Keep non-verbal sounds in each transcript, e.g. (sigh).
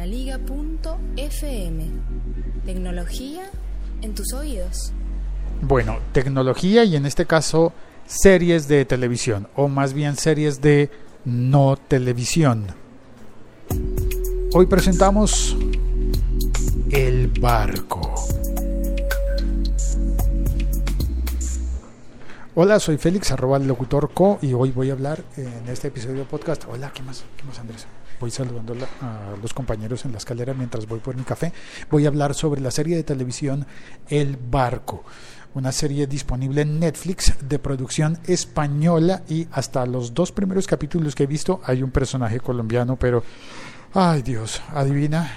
laliga.fm. Tecnología en tus oídos. Bueno, tecnología y en este caso series de televisión, o más bien series de no televisión. Hoy presentamos El Barco. Hola, soy Félix, arroba el locutor co, y hoy voy a hablar en este episodio de podcast. Hola, ¿qué más? ¿Qué más, Andrés? Voy saludando a los compañeros en la escalera mientras voy por mi café. Voy a hablar sobre la serie de televisión El Barco una serie disponible en Netflix de producción española y hasta los dos primeros capítulos que he visto hay un personaje colombiano, pero ay Dios, adivina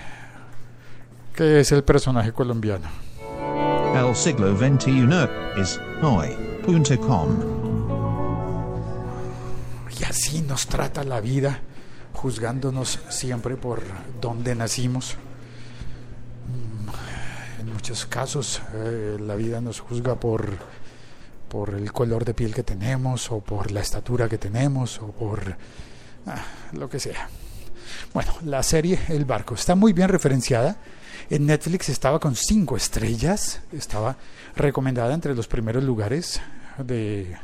qué es el personaje colombiano. El siglo XXI es Y así nos trata la vida, juzgándonos siempre por dónde nacimos en muchos casos eh, la vida nos juzga por, por el color de piel que tenemos o por la estatura que tenemos o por ah, lo que sea. Bueno, la serie El Barco está muy bien referenciada. En Netflix estaba con cinco estrellas, estaba recomendada entre los primeros lugares de,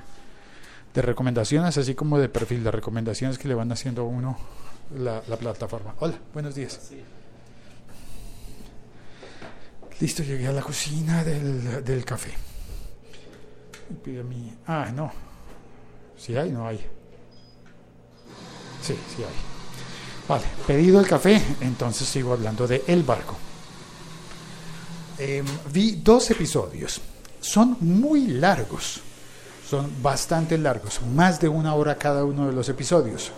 de recomendaciones, así como de perfil de recomendaciones que le van haciendo a uno la, la plataforma. Hola, buenos días. Listo, llegué a la cocina del, del café. Pido mi. Ah, no. Si hay, no hay. Sí, sí hay. Vale, pedido el café, entonces sigo hablando de El Barco. Em, vi dos episodios. Son muy largos. Son bastante largos. Más de una hora cada uno de los episodios.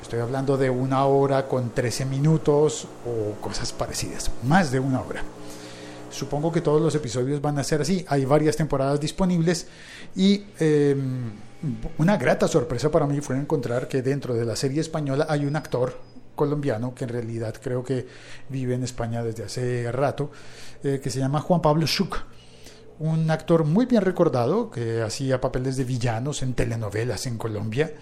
Estoy hablando de una hora con 13 minutos o cosas parecidas. Más de una hora. Supongo que todos los episodios van a ser así. Hay varias temporadas disponibles y em, una grata sorpresa para mí fue encontrar que dentro de la serie española hay un actor colombiano que en realidad creo que vive en España desde hace rato, eh, que se llama Juan Pablo Schuch. Un actor muy bien recordado que hacía papeles de villanos en telenovelas en Colombia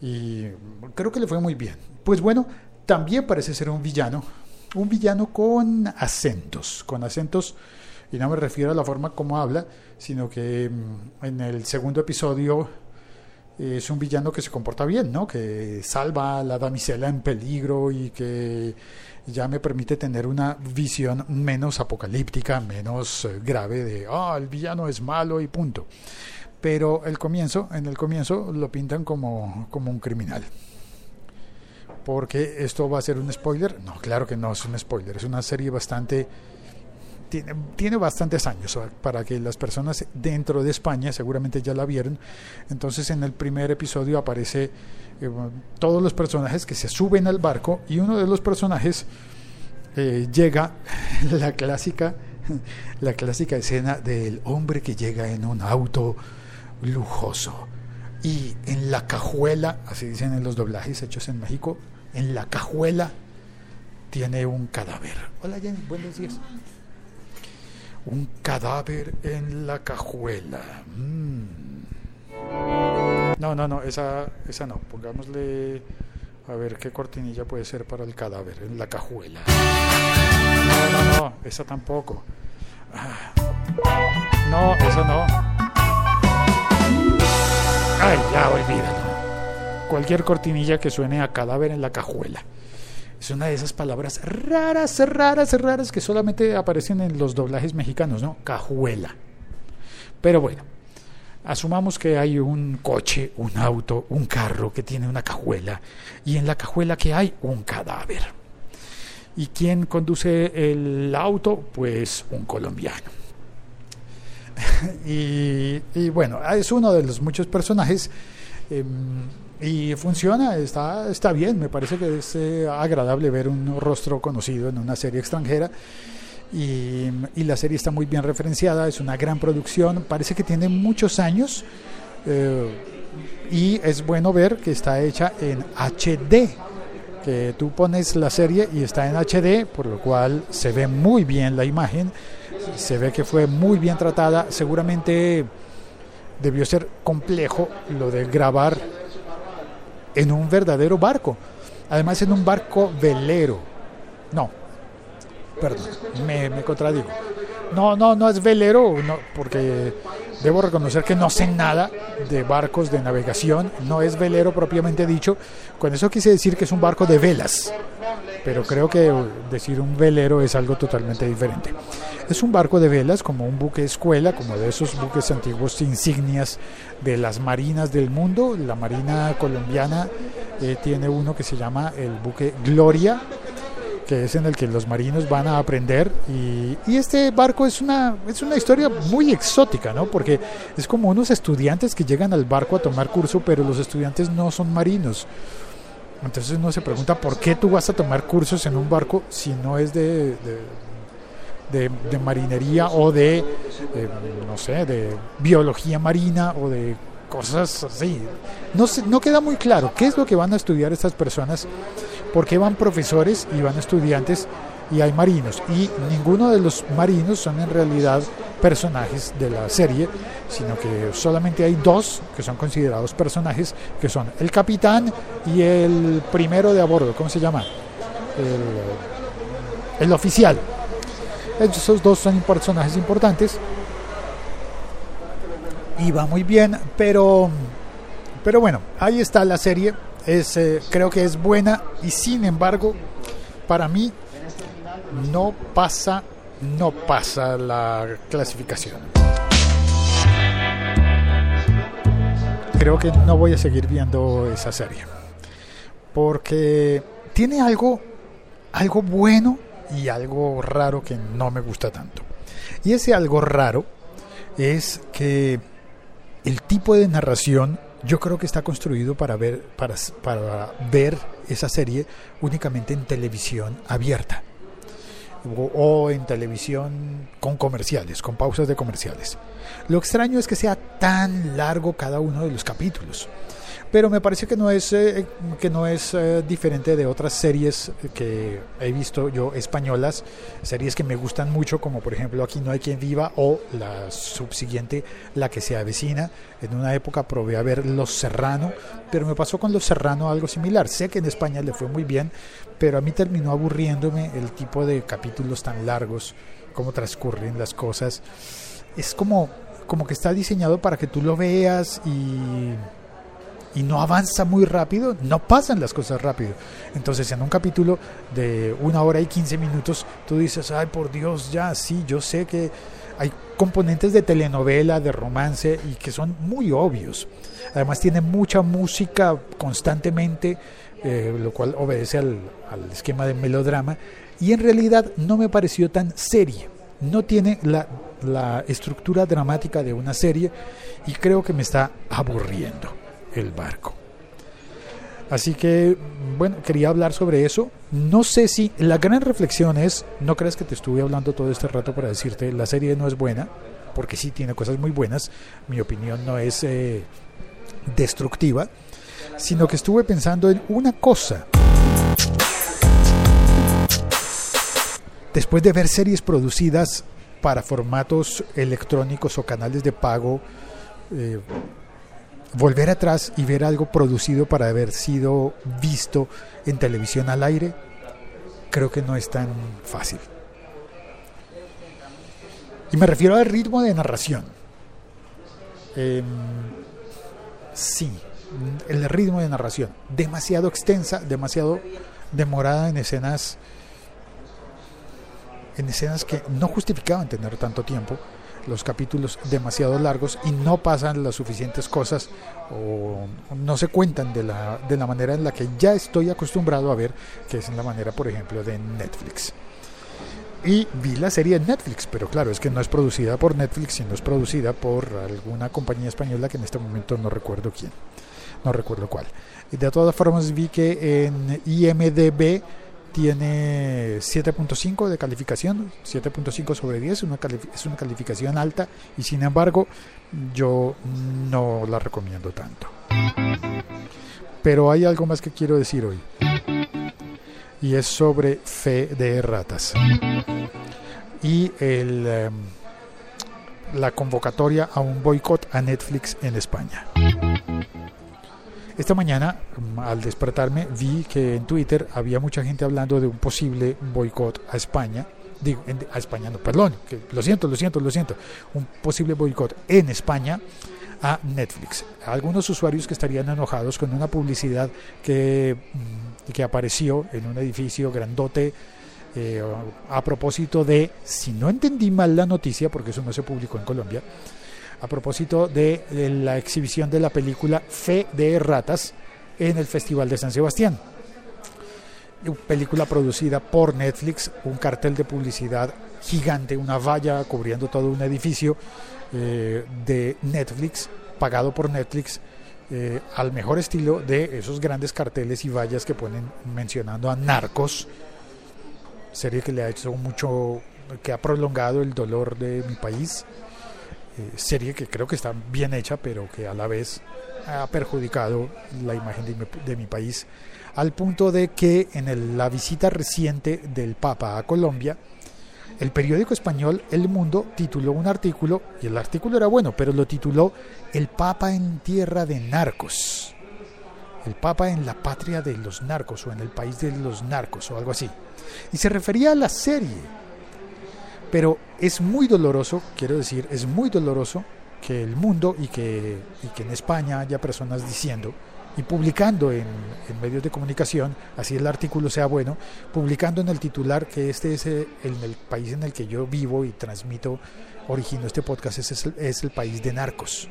y creo que le fue muy bien. Pues bueno, también parece ser un villano un villano con acentos, con acentos, y no me refiero a la forma como habla, sino que mm, en el segundo episodio es un villano que se comporta bien, ¿no? Que salva a la damisela en peligro y que ya me permite tener una visión menos apocalíptica, menos eh, grave de, ah, el villano es malo y punto. Pero el comienzo, en el comienzo lo pintan como, como un criminal porque esto va a ser un spoiler. No, claro que no es un spoiler, es una serie bastante... Tiene, tiene bastantes años para que las personas dentro de España seguramente ya la vieron. Entonces en el primer episodio aparece eh, todos los personajes que se suben al barco y uno de los personajes eh, llega (laughs) la clásica (laughs) la clásica escena del hombre que llega en un auto lujoso y en la cajuela, así dicen en los doblajes hechos en México, en la cajuela tiene un cadáver. Hola Jenny, buenos días. Un cadáver en la cajuela. Mm. No, no, no, esa, esa no. Pongámosle a ver qué cortinilla puede ser para el cadáver en la cajuela. No, no, no, esa tampoco. No, esa no. Ay, ya olvídalo cualquier cortinilla que suene a cadáver en la cajuela. Es una de esas palabras raras, raras, raras que solamente aparecen en los doblajes mexicanos, ¿no? Cajuela. Pero bueno, asumamos que hay un coche, un auto, un carro que tiene una cajuela y en la cajuela que hay un cadáver. ¿Y quién conduce el auto? Pues un colombiano. (laughs) y, bueno, es uno de los muchos personajes. Em, y funciona, está, está bien, me parece que es eh, agradable ver un rostro conocido en una serie extranjera. Y, la serie está muy bien referenciada, es una gran producción, parece que tiene muchos años eh, y es bueno ver que está hecha en HD, que tú pones la serie y está en HD, por lo cual se ve muy bien la imagen, se ve que fue muy bien tratada, seguramente debió ser complejo lo de grabar en un verdadero barco, además en un barco velero, No, perdón, me, me contradigo. No, no, no es velero, no, porque debo reconocer que no sé nada de barcos de navegación, no es velero propiamente dicho. Con eso quise decir que es un barco de velas, pero creo que decir un velero es algo totalmente diferente. Es un barco de velas, como un buque escuela, como de esos buques antiguos insignias de las marinas del mundo. La marina colombiana eh, tiene uno que se llama el buque Gloria, que es en el que los marinos van a aprender y, este barco es una, es una historia muy exótica, ¿no? Porque es como unos estudiantes que llegan al barco a tomar curso, pero los estudiantes no son marinos. Entonces uno se pregunta por qué tú vas a tomar cursos en un barco si no es de, de, marinería o de, eh, no sé, de biología marina o de cosas así. No, se, no queda muy claro qué es lo que van a estudiar estas personas, porque van profesores y van estudiantes y hay marinos. Y ninguno de los marinos son en realidad personajes de la serie, sino que solamente hay dos que son considerados personajes, que son el capitán y el primero de a bordo, ¿cómo se llama? El, el oficial. Esos dos son personajes importantes y va muy bien, pero, pero bueno, ahí está la serie. Es, eh, creo que es buena y sin embargo, para mí no pasa, no pasa la clasificación. Creo que no voy a seguir viendo esa serie porque tiene algo, algo bueno y algo raro que no me gusta tanto. Y ese algo raro es que el tipo de narración yo creo que está construido para ver, para, para ver esa serie únicamente en televisión abierta o, o, en televisión con comerciales, con pausas de comerciales. Lo extraño es que sea tan largo cada uno de los capítulos pero me parece que no es eh, que no es eh, diferente de otras series que he visto yo españolas series que me gustan mucho como por ejemplo aquí no hay quien viva o la subsiguiente la que se avecina. En una época probé a ver Los Serrano pero me pasó con Los Serrano algo similar. Sé que en España le fue muy bien pero a mí terminó aburriéndome el tipo de capítulos tan largos cómo transcurren las cosas. Es como como que está diseñado para que tú lo veas y y no avanza muy rápido, no pasan las cosas rápido. Entonces en un capítulo de una hora y 15 minutos tú dices, ay por Dios, ya sí, yo sé que hay componentes de telenovela, de romance y que son muy obvios. Además tiene mucha música constantemente, eh, lo cual obedece al, al esquema de melodrama y en realidad no me pareció tan serie. No tiene la, la estructura dramática de una serie y creo que me está aburriendo el barco. Así que, bueno, quería hablar sobre eso. No sé si la gran reflexión es, no crees que te estuve hablando todo este rato para decirte, la serie no es buena, porque sí tiene cosas muy buenas, mi opinión no es eh, destructiva, sino que estuve pensando en una cosa. Después de ver series producidas para formatos electrónicos o canales de pago, eh, volver atrás y ver algo producido para haber sido visto en televisión al aire, creo que no es tan fácil. Y me refiero al ritmo de narración. Eh, sí, el ritmo de narración. Demasiado extensa, demasiado demorada en escenas en escenas que no justificaban tener tanto tiempo los capítulos demasiado largos y no pasan las suficientes cosas o no se cuentan de la, de la manera en la que ya estoy acostumbrado a ver, que es en la manera, por ejemplo, de Netflix. Y vi la serie en Netflix, pero claro, es que no es producida por Netflix, sino es producida por alguna compañía española que en este momento no recuerdo quién, no recuerdo cuál. De todas formas vi que en IMDB tiene 7.5 de calificación, 7.5 sobre 10, una es una calificación alta y sin embargo yo no la recomiendo tanto. Pero hay algo más que quiero decir hoy y es sobre fe de ratas y el, um, la convocatoria a un boicot a Netflix en España. Esta mañana, mm, al despertarme, vi que en Twitter había mucha gente hablando de un posible boicot a España. Digo, en- a España, no, perdón, que, lo siento, lo siento, lo siento. Un posible boicot en España a Netflix. Algunos usuarios que estarían enojados con una publicidad que, mm, que apareció en un edificio grandote eh, a propósito de, si no entendí mal la noticia, porque eso no se publicó en Colombia, a propósito de, la exhibición de la película Fe de Ratas en el Festival de San Sebastián. Película producida por Netflix, un cartel de publicidad gigante, una valla cubriendo todo un edificio eh, de Netflix, pagado por Netflix, eh, al mejor estilo de esos grandes carteles y vallas que ponen mencionando a Narcos, serie que le ha hecho mucho, que ha prolongado el dolor de mi país, eh, serie que creo que está bien hecha, pero que a la vez ha perjudicado la imagen de mi, de mi país, al punto de que en el- la visita reciente del Papa a Colombia, el periódico español El Mundo tituló un artículo, y el artículo era bueno, pero lo tituló El Papa en tierra de narcos. El Papa en la patria de los narcos o en el país de los narcos o algo así. Y se refería a la serie. Pero es muy doloroso, quiero decir, es muy doloroso que el mundo y que, y que en España haya personas diciendo y publicando en, medios de comunicación, así el artículo sea bueno, publicando en el titular que este es eh, el, país en el que yo vivo y transmito, origino este podcast, es, es el país de narcos.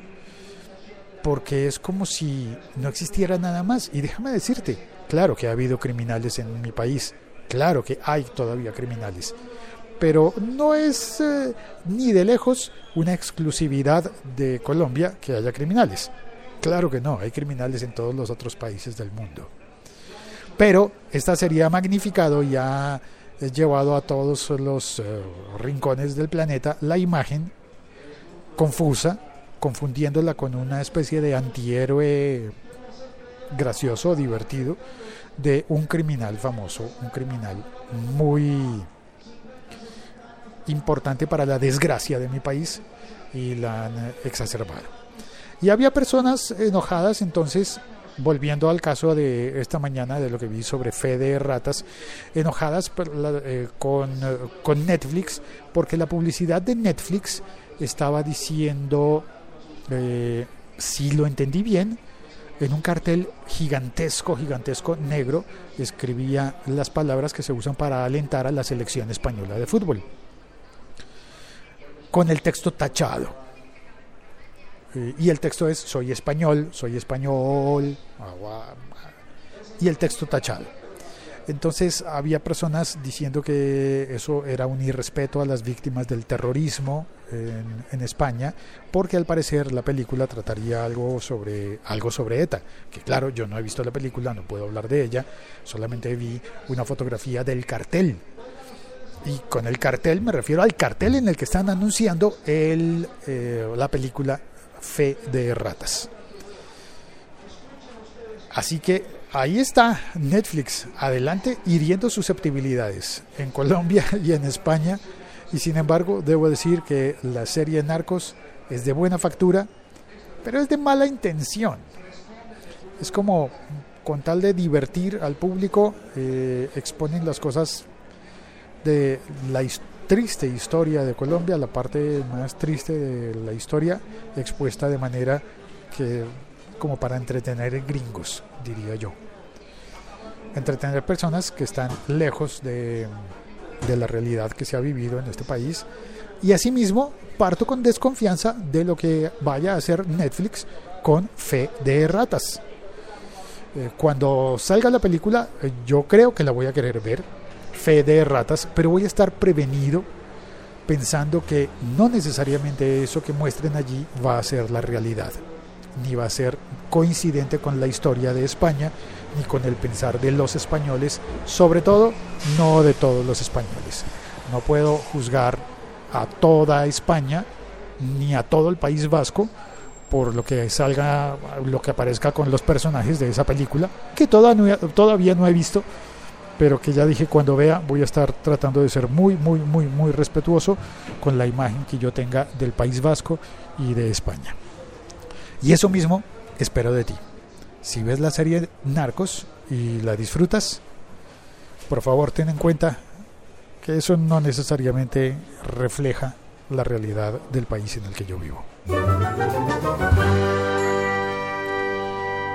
Porque es como si no existiera nada más. Y déjame decirte, claro que ha habido criminales en mi país, claro que hay todavía criminales, pero no es eh, ni de lejos una exclusividad de Colombia que haya criminales. Claro que no, hay criminales en todos los otros países del mundo. Pero esta sería magnificado y ha eh, llevado a todos los eh, rincones del planeta la imagen confusa, confundiéndola con una especie de antihéroe gracioso, divertido, de un criminal famoso, un criminal muy importante para la desgracia de mi país y la han exacerbado. Y había personas enojadas, entonces, volviendo al caso de esta mañana, de lo que vi sobre fe de ratas, enojadas eh, con, eh, con Netflix, porque la publicidad de Netflix estaba diciendo, eh, si lo entendí bien, en un cartel gigantesco, gigantesco negro, escribía las palabras que se usan para alentar a la selección española de fútbol con el texto tachado. Eh, y el texto es soy español, soy español, agua, y el texto tachado. Entonces había personas diciendo que eso era un irrespeto a las víctimas del terrorismo en, en España, porque al parecer la película trataría algo sobre algo sobre ETA, que claro, yo no he visto la película, no puedo hablar de ella, solamente vi una fotografía del cartel y con el cartel me refiero al cartel en el que están anunciando el, eh, la película Fe de Ratas. Así que ahí está Netflix, adelante, hiriendo susceptibilidades en Colombia (laughs) y en España. Y sin embargo, debo decir que la serie Narcos es de buena factura, pero es de mala intención. Es como, con tal de divertir al público, eh, exponen las cosas de la triste historia de Colombia, la parte más triste de la historia, expuesta de manera que como para entretener gringos, diría yo. Entretener personas que están lejos de, de la realidad que se ha vivido en este país. Y asimismo, parto con desconfianza de lo que vaya a hacer Netflix con Fe de Ratas. Eh, cuando salga la película, eh, yo creo que la voy a querer ver, Fe de Ratas, pero voy a estar prevenido pensando que no necesariamente eso que muestren allí va a ser la realidad, ni va a ser coincidente con la historia de España, ni con el pensar de los españoles, sobre todo no de todos los españoles. No puedo juzgar a toda España ni a todo el País Vasco por lo que salga, lo que aparezca con los personajes de esa película, que todavía no he visto, pero que ya dije cuando vea voy a estar tratando de ser muy, muy, muy, muy respetuoso con la imagen que yo tenga del País Vasco y de España. Y eso mismo espero de ti. si ves la serie Narcos y la disfrutas, por favor ten en cuenta que eso no necesariamente refleja la realidad del país en el que yo vivo.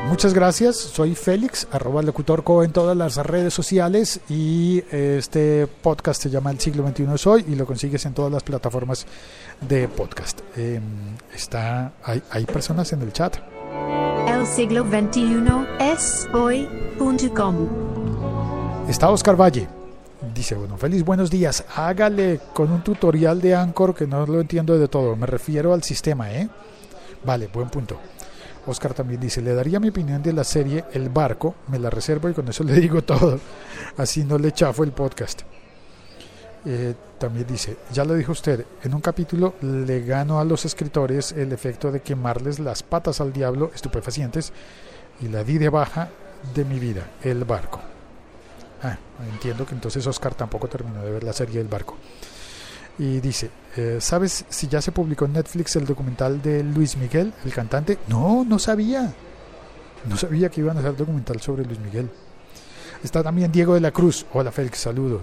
Muchas gracias, soy Félix, arroba locutorco en todas las redes sociales y este podcast se llama El siglo XXI es hoy y lo consigues en todas las plataformas de podcast. Eh, está, hay, hay personas en el chat. El siglo XXI es hoy.com. Está Oscar Valle. Dice, bueno, feliz buenos días. Hágale con un tutorial de Anchor que no lo entiendo de todo. Me refiero al sistema, ¿eh? Vale, buen punto. Oscar también dice, le daría mi opinión de la serie El Barco, me la reservo y con eso (laughs) le digo todo. Así no le chafo el podcast. Eh, también dice, ya lo dijo usted, en un capítulo le gano a los escritores el efecto de quemarles las patas al diablo, estupefacientes, y la di de baja de mi vida, El Barco. Ah, entiendo que entonces Oscar tampoco terminó de ver la serie El Barco. Y dice, eh, ¿sabes si ya se publicó en Netflix el documental de Luis Miguel, el cantante? No, no sabía. No sabía que iban a hacer documental sobre Luis Miguel. Está también Diego de la Cruz. Hola Félix, saludo.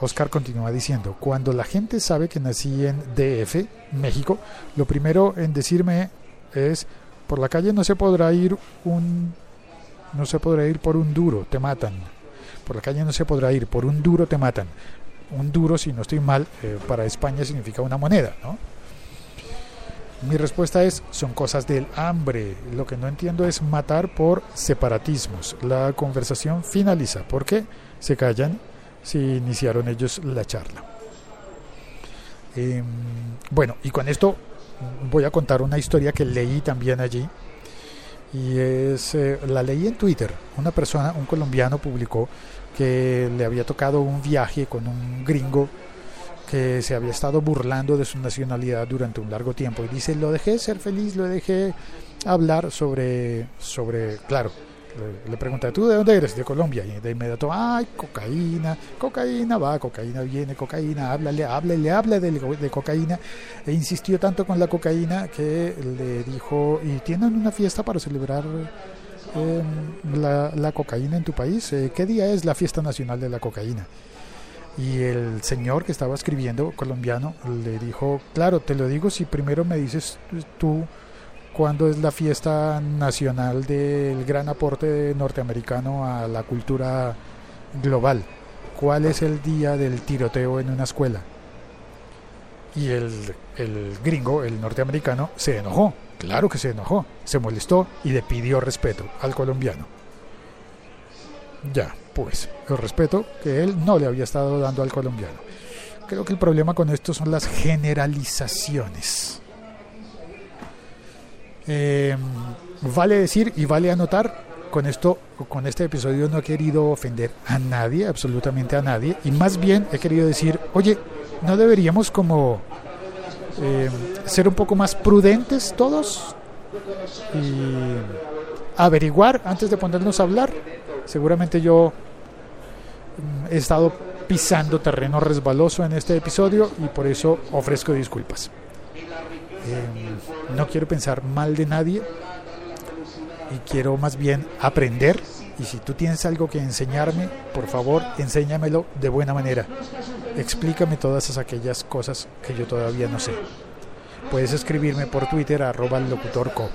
Oscar continúa diciendo, cuando la gente sabe que nací en DF, México, lo primero en decirme es, por la calle no se podrá ir un... No se podrá ir por un duro, te matan. Por la calle no se podrá ir, por un duro te matan un duro, si no estoy mal, eh, para España significa una moneda, ¿no? Mi respuesta es, son cosas del hambre. Lo que no entiendo es matar por separatismos. La conversación finaliza. ¿Por qué se callan si iniciaron ellos la charla? Eh, bueno, y con esto voy a contar una historia que leí también allí. Y es, eh, la leí en Twitter. Una persona, un colombiano, publicó que le había tocado un viaje con un gringo que se había estado burlando de su nacionalidad durante un largo tiempo. Y dice lo dejé ser feliz lo dejé hablar sobre sobre claro le, pregunta tú de dónde eres de Colombia y de inmediato ay cocaína cocaína va cocaína viene cocaína háblale háblale habla de cocaína e insistió tanto con la cocaína que le dijo y tienen una fiesta para celebrar eh, la, cocaína en tu país? Eh, ¿Qué día es la fiesta nacional de la cocaína? Y el señor que estaba escribiendo, colombiano, le dijo, claro, te lo digo si primero me dices tú cuándo es la fiesta nacional del gran aporte norteamericano a la cultura global. ¿Cuál es el día del tiroteo en una escuela? Y el, el gringo, el norteamericano, se enojó Claro que se enojó, se molestó y le pidió respeto al colombiano. Ya, pues, el respeto que él no le había estado dando al colombiano. Creo que el problema con esto son las generalizaciones. Eh, vale decir y vale anotar, con esto, con este episodio no he querido ofender a nadie, absolutamente a nadie, y más bien he querido decir, oye, no deberíamos como eh, ser un poco más prudentes todos y averiguar antes de ponernos a hablar. Seguramente yo mm, he estado pisando terreno resbaloso en este episodio y por eso ofrezco disculpas. Eh, no quiero pensar mal de nadie y quiero más bien aprender y si tú tienes algo que enseñarme, por favor, enséñamelo de buena manera. Explícame todas aquellas cosas que yo todavía no sé. Puedes escribirme por Twitter arroba locutorco.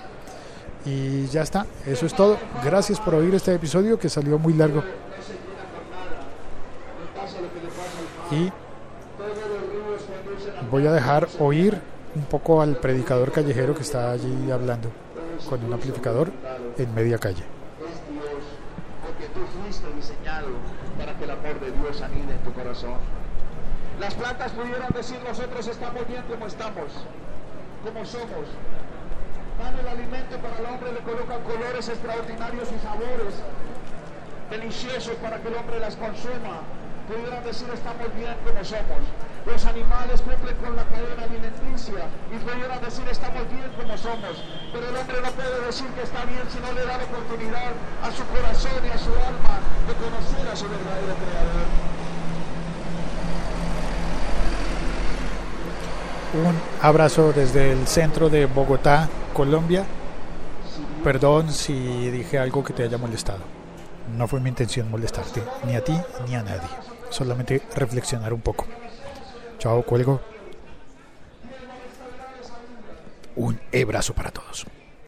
Y ya está, eso es todo. Gracias por oír este episodio que salió muy largo. Y voy a dejar oír un poco al predicador callejero que está allí hablando con un amplificador en media calle. Para que el amor de Dios anide en tu corazón. Las plantas pudieran decir nosotros estamos bien como estamos, como somos. Dan el alimento para el hombre, le colocan colores extraordinarios y sabores deliciosos para que el hombre las consuma. Pudieran decir estamos bien como somos. Los animales cumplen con la cadena alimenticia y pudieran decir estamos bien como somos. Pero el hombre no puede decir que está bien si no le da la oportunidad a su corazón y a su alma de conocer a su verdadero creador. Un abrazo desde el centro de Bogotá, Colombia. perdón si dije algo que te haya molestado. No fue mi intención molestarte, ni a ti ni a nadie. Solamente reflexionar un poco. Chao, cuelgo. Un abrazo para todos.